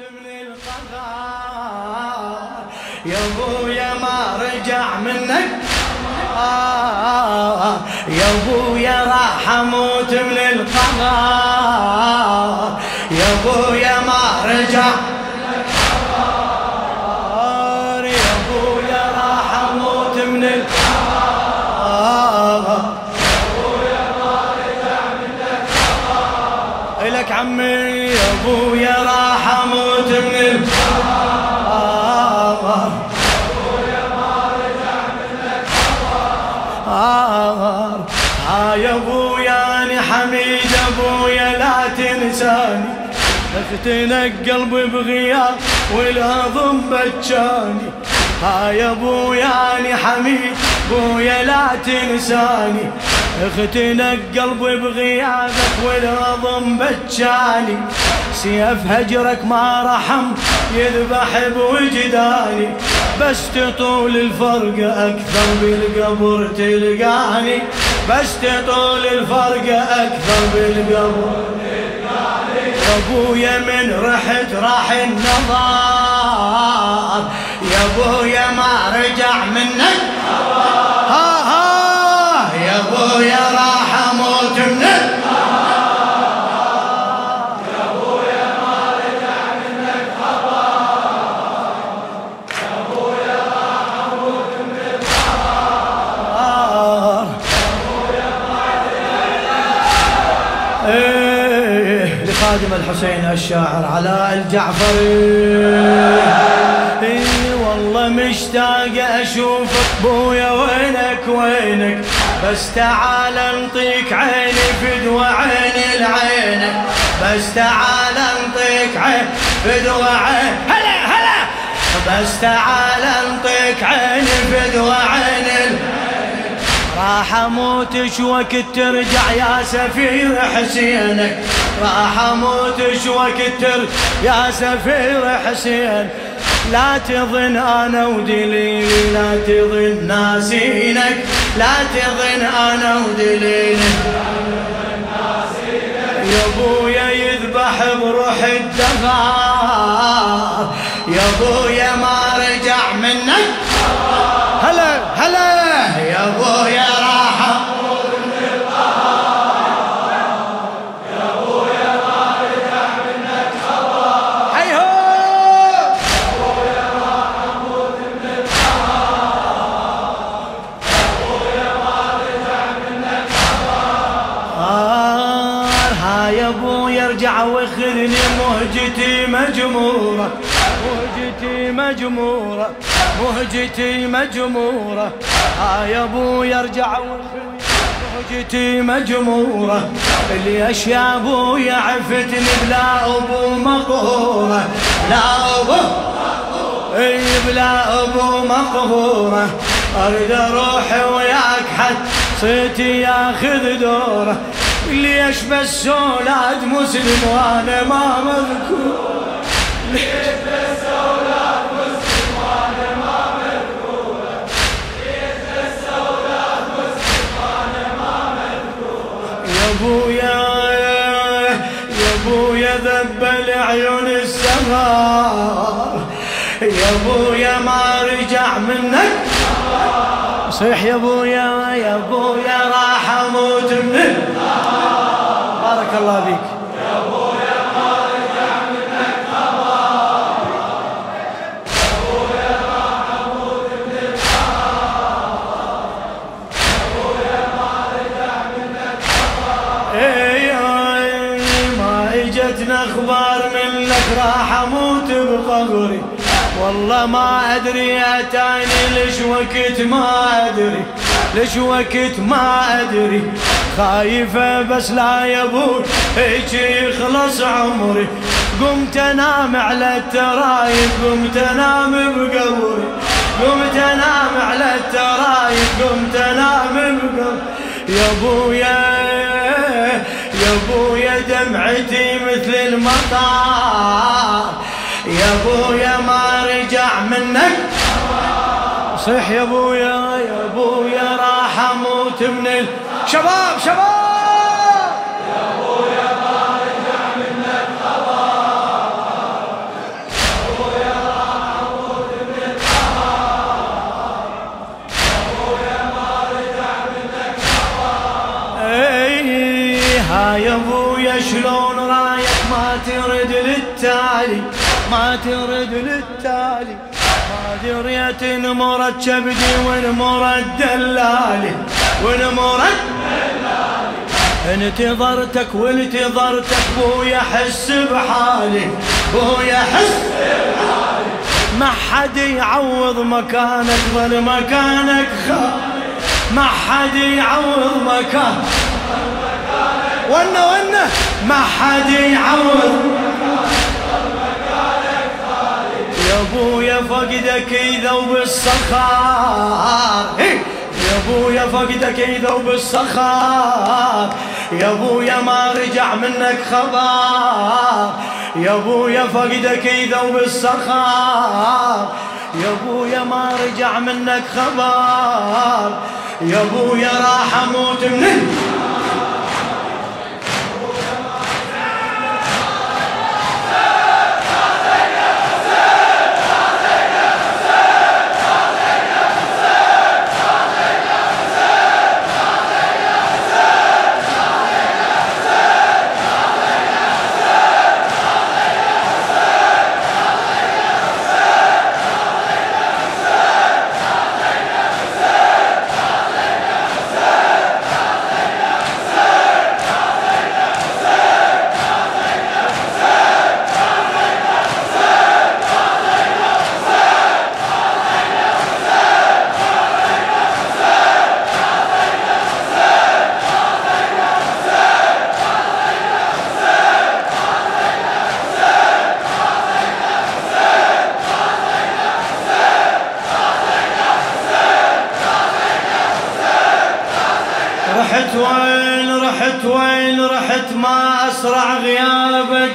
من القضاء يا أبويا ما رجع منك. يا أبويا راح أموت من القضاء. يا أبويا ما رجع. يا راح أموت من القضاء. لك عمي يا أبويا راح من الحار ها يا ابويا أنا حميد ابويا لا تنساني اختنق قلبي بغياب والهضم بجاني ها يا ابويا أنا حميد ابويا لا تنساني اختنق قلبي بغيابك والهضم بجاني. سيف هجرك ما رحم يذبح بوجداني. بس تطول الفرق أكثر بالقبر تلقاني. بس تطول الفرق أكثر بالقبر تلقاني. أبويا من رحت راح النظار يا أبويا ما رجع منك. لخادم الحسين الشاعر علاء الجعفري. والله مشتاق اشوفك بويا وينك وينك بس تعال أنطيك عيني فدوى عيني لعينك بس تعال أنطيك عين فدوى عين هلا هلا بس تعال أنطيك عيني فدوى عيني راح أموت وقت ترجع يا سفير حسينك راح أموت وقت ترجع يا سفير حسين. لا تظن أنا ودليلي لا تظن ناسينك. لا تظن أنا ودليلي يا ابويا يذبح بروح الدغار يا ابويا ارجع واخذني مهجتي مجمورة مهجتي مجمورة مهجتي مجمورة. ها يا ارجع واخذني مهجتي مجمورة. ليش يا ابويا عفتني بلا أبو مقهورة لا أبو إي بلا أبو مقهورة. أريد أروح وياك حد صيتي ياخذ دورة. ليش بس أولاد مسلم وأنا ما مذكور؟ ليش بس أولاد مسلم وأنا ما مذكور ليش بس أولاد مسلم وأنا ما مذكور يا ابويا يا ابويا ذبل عيون السماء. يا ابويا ما رجع منك. صيح يا ابويا يا ابويا راح أموت من بارك الله فيك. إي إي ما إجتنا أخبار منك راح أموت بقبري والله ما أدري اتاني ليش وقت ما أدري. ليش وقت ما أدري خايفة بس لا يا أبوي هيك يخلص عمري. قمت أنام على الترايب قمت أنام بقبري قمت أنام على الترايب قمت أنام بقبري يا أبويا يا أبويا دمعتي مثل المطار. يا أبويا ما رجع منك. صيح يا أبويا. من الشباب شباب! يا ما خبر يا ابويا راح من الخبر يا ما خبر شلون رايك ما ترد للتالي ما ترد للتالي ما دريت ان كبدي شبدي مرد دلالي ونمرت انتظرتك وانتظرتك بويا حس بحالي بويا حس بحالي. ما حد يعوض مكانك ظل مكانك خالي. ما حد يعوض مكان ونا ونا ما حد يعوض يا ابويا فقدك يذوب الصخار يا أبويا فقدك يذوب الصخار يا أبويا ما رجع منك خبر يا أبويا فقدك يذوب الصخار يا أبويا ما رجع منك خبر يا أبويا راح أموت من رحت وين رحت وين رحت ما أسرع غيابك.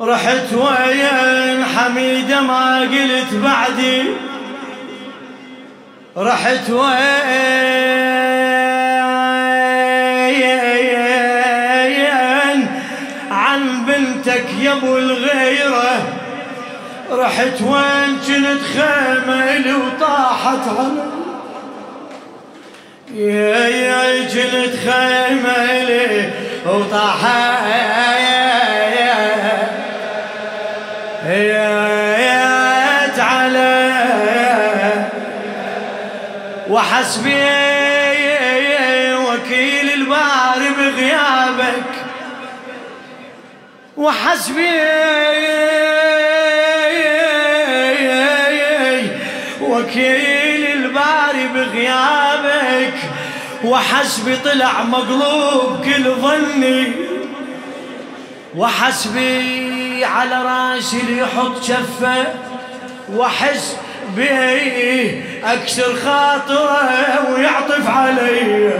رحت وين حميدة ما قلت بعدي. رحت وين عن بنتك يا أبو الغيرة. رحت وين كنت خيمة وطاحت على يا يا جلد خيمة لي وطاحت على وحسبي وكيل البار بغيابك وحسبي وكيل وحسبي طلع مقلوب كل ظني. وحسبي على راسي اللي يحط شفة. وحس بيه أكسر خاطره ويعطف علي.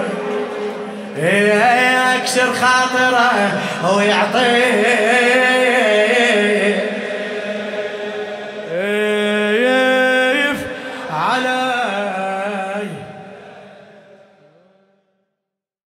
أكسر خاطره ويعطف